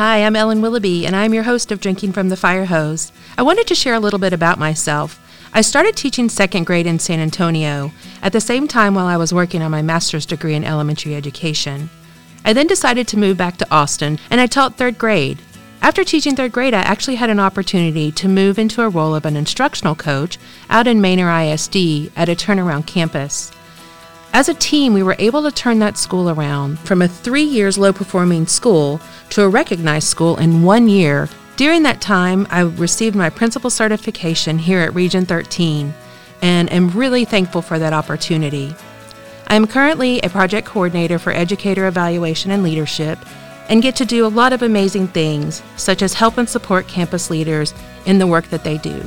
Hi, I'm Ellen Willoughby, and I'm your host of Drinking from the Fire Hose. I wanted to share a little bit about myself. I started teaching second grade in San Antonio at the same time while I was working on my master's degree in elementary education. I then decided to move back to Austin, and I taught third grade. After teaching third grade, I actually had an opportunity to move into a role of an instructional coach out in Manor ISD at a turnaround campus. As a team, we were able to turn that school around from a three years low performing school to a recognized school in one year. During that time, I received my principal certification here at Region 13 and am really thankful for that opportunity. I am currently a project coordinator for educator evaluation and leadership and get to do a lot of amazing things, such as help and support campus leaders in the work that they do.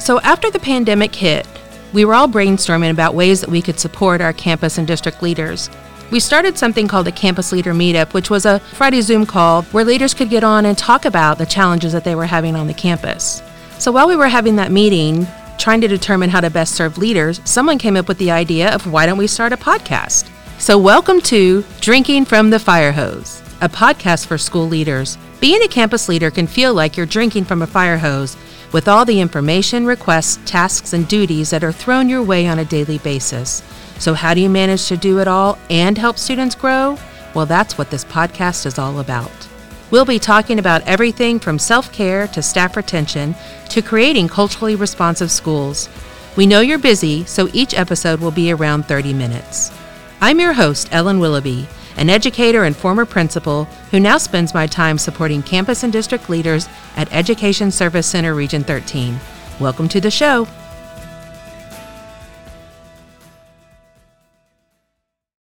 So, after the pandemic hit, we were all brainstorming about ways that we could support our campus and district leaders. We started something called a Campus Leader Meetup, which was a Friday Zoom call where leaders could get on and talk about the challenges that they were having on the campus. So while we were having that meeting, trying to determine how to best serve leaders, someone came up with the idea of why don't we start a podcast? So, welcome to Drinking from the Fire Hose, a podcast for school leaders. Being a campus leader can feel like you're drinking from a fire hose with all the information, requests, tasks, and duties that are thrown your way on a daily basis. So, how do you manage to do it all and help students grow? Well, that's what this podcast is all about. We'll be talking about everything from self care to staff retention to creating culturally responsive schools. We know you're busy, so each episode will be around 30 minutes. I'm your host, Ellen Willoughby an educator and former principal who now spends my time supporting campus and district leaders at Education Service Center Region 13. Welcome to the show.